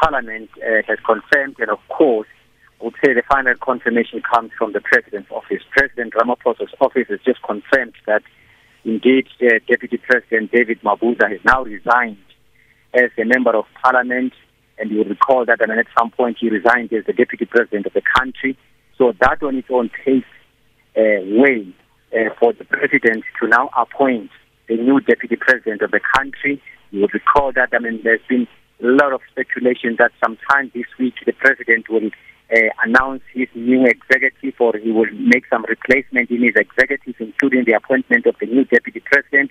Parliament uh, has confirmed, and of course, I would say the final confirmation comes from the President's office. President Ramaphosa's office has just confirmed that indeed uh, Deputy President David Mabuza has now resigned as a member of Parliament, and you will recall that I at some point he resigned as the Deputy President of the country. So that on its own paves uh, way uh, for the President to now appoint the new Deputy President of the country. You will recall that I mean, there's been lot of speculation that sometime this week the President will uh, announce his new executive or he will make some replacement in his executive, including the appointment of the new deputy president.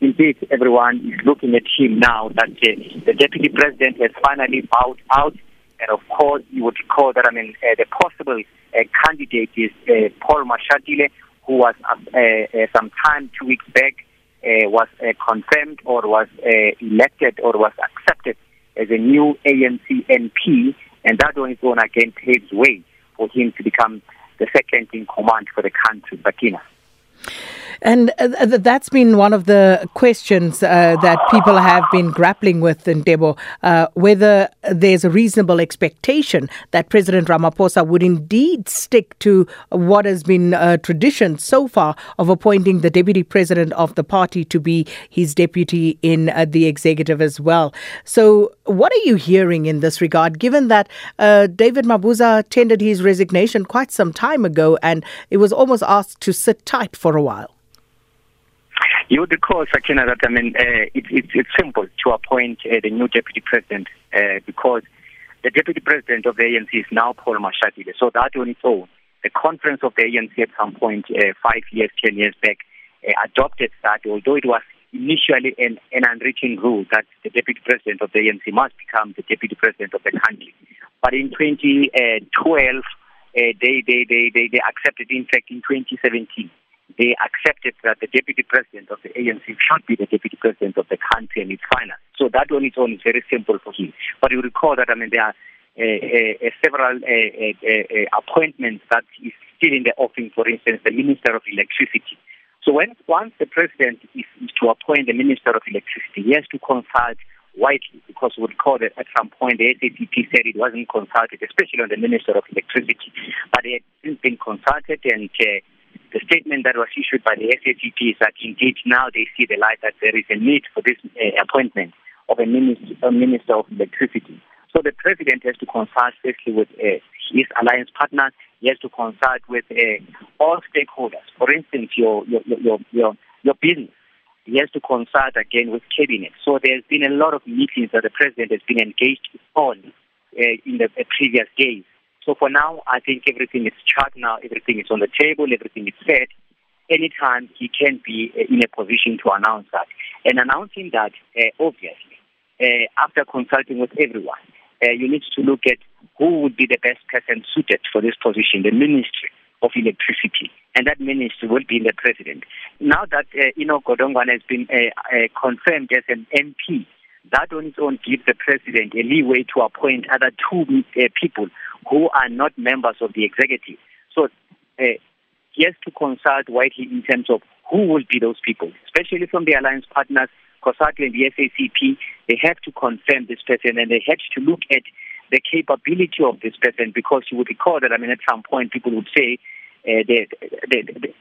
Indeed, everyone is looking at him now that uh, the deputy president has finally bowed out. And of course, you would recall that, I mean, uh, the possible uh, candidate is uh, Paul Mashatile, who was uh, some time, two weeks back, was confirmed or was elected or was accepted as a new ANC MP and that on its own again paves way for him to become the second in command for the country, Sakina. And uh, that's been one of the questions uh, that people have been grappling with in Debo, uh, whether there's a reasonable expectation that President Ramaphosa would indeed stick to what has been a tradition so far of appointing the deputy president of the party to be his deputy in uh, the executive as well. So, what are you hearing in this regard, given that uh, David Mabuza tendered his resignation quite some time ago and it was almost asked to sit tight for a while? You would recall, Sakina, that I mean, uh, it, it, it's simple to appoint uh, the new deputy president uh, because the deputy president of the ANC is now Paul Mashatile. So that on its own, the conference of the ANC at some point, uh, five years, ten years back, uh, adopted that, although it was initially an, an unwritten rule that the deputy president of the ANC must become the deputy president of the country. But in 2012, uh, they, they, they, they, they accepted, in fact, in 2017 they accepted that the deputy president of the ANC should be the deputy president of the country and its finance. So that on its own is very simple for him. But you recall that, I mean, there are uh, uh, several uh, appointments that is still in the offing, for instance, the Minister of Electricity. So when once the president is, is to appoint the Minister of Electricity, he has to consult widely because we recall that at some point the SACP said it wasn't consulted, especially on the Minister of Electricity. But it has been consulted and uh, the statement that was issued by the SACP is that indeed now they see the light that there is a need for this uh, appointment of a minister, a minister of electricity. So the president has to consult firstly with uh, his alliance partners. He has to consult with uh, all stakeholders. For instance, your your your your, your business. He has to consult again with cabinet. So there's been a lot of meetings that the president has been engaged on uh, in the uh, previous days. So for now, I think everything is chart now, everything is on the table, everything is set. Anytime he can be uh, in a position to announce that. And announcing that, uh, obviously, uh, after consulting with everyone, uh, you need to look at who would be the best person suited for this position, the Ministry of Electricity. And that ministry will be the president. Now that uh, Enoch Godongwana has been uh, uh, confirmed as an MP, that on its own gives the president a leeway to appoint other two uh, people who are not members of the executive. So uh, he has to consult widely in terms of who will be those people, especially from the alliance partners, COSATU and the SACP. They have to confirm this person and they have to look at the capability of this person because you would recall that, I mean, at some point people would say uh, there,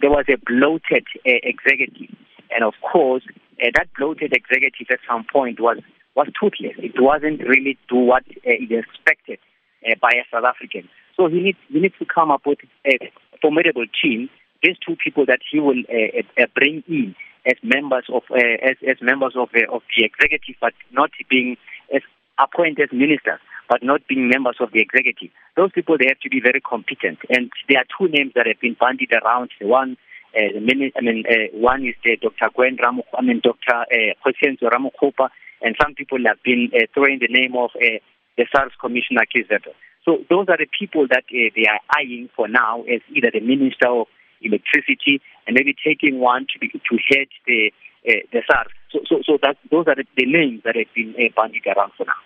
there, was a bloated uh, executive. And of course, uh, that bloated executive at some point was, was toothless. It wasn't really do what uh, is expected uh, by a South African. So he needs he needs to come up with a formidable team. These two people that he will uh, uh, bring in as members of uh, as as members of uh, of the executive, but not being as appointed ministers, but not being members of the executive. Those people they have to be very competent. And there are two names that have been bandied around. The one. Uh, the mini, I mean, uh, one is uh, Dr. Gwen Ramu, I mean, Dr. Uh, Ramokgopa, and some people have been uh, throwing the name of uh, the SARS Commissioner Kieswetter. So those are the people that uh, they are eyeing for now as either the Minister of Electricity and maybe taking one to be, to head the uh, the SARS. So so so that those are the, the names that have been uh, bandied around for now.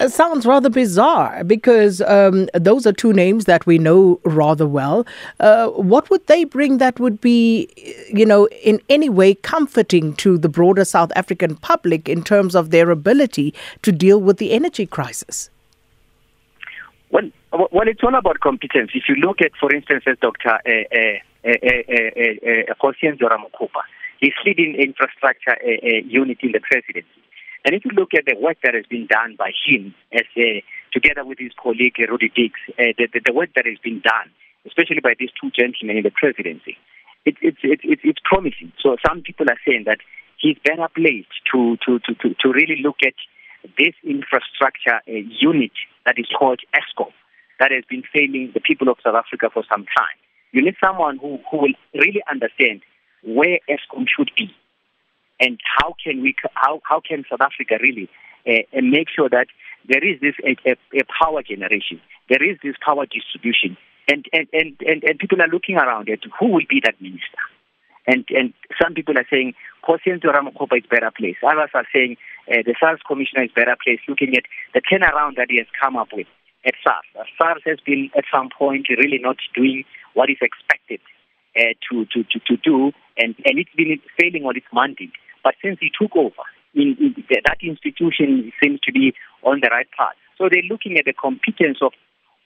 It sounds rather bizarre because um, those are two names that we know rather well. Uh, what would they bring that would be, you know, in any way comforting to the broader South African public in terms of their ability to deal with the energy crisis? Well, well, it's all about competence. If you look at, for instance, as Dr. Uh, uh, Kgosientsho Ramokgopa, he's leading infrastructure unit in the presidency. And if you look at the work that has been done by him, as uh, together with his colleague Rudi Dicks, uh, the, the, the, work that has been done, especially by these two gentlemen in the presidency, it, it, it, it, it's promising. So some people are saying that he's better placed to, to, to, to, to really look at this infrastructure uh, unit that is called Eskom, that has been failing the people of South Africa for some time. You need someone who, who will really understand where Eskom should be and how can we how how can South Africa really uh, make sure that there is this a, a, a, power generation, there is this power distribution, and and, and and and people are looking around at who will be that minister. And and some people are saying Kgosientsho Ramokgopa is better place. Others are saying uh, the SARS commissioner is better place, looking at the turnaround that he has come up with at SARS. Uh, SARS has been at some point really not doing what is expected uh, to, to, to, to do, and, and it's been failing on its mandate. But since he took over, in, in, that institution seems to be on the right path. So they're looking at the competence of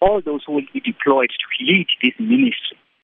all those who will be deployed to lead this ministry.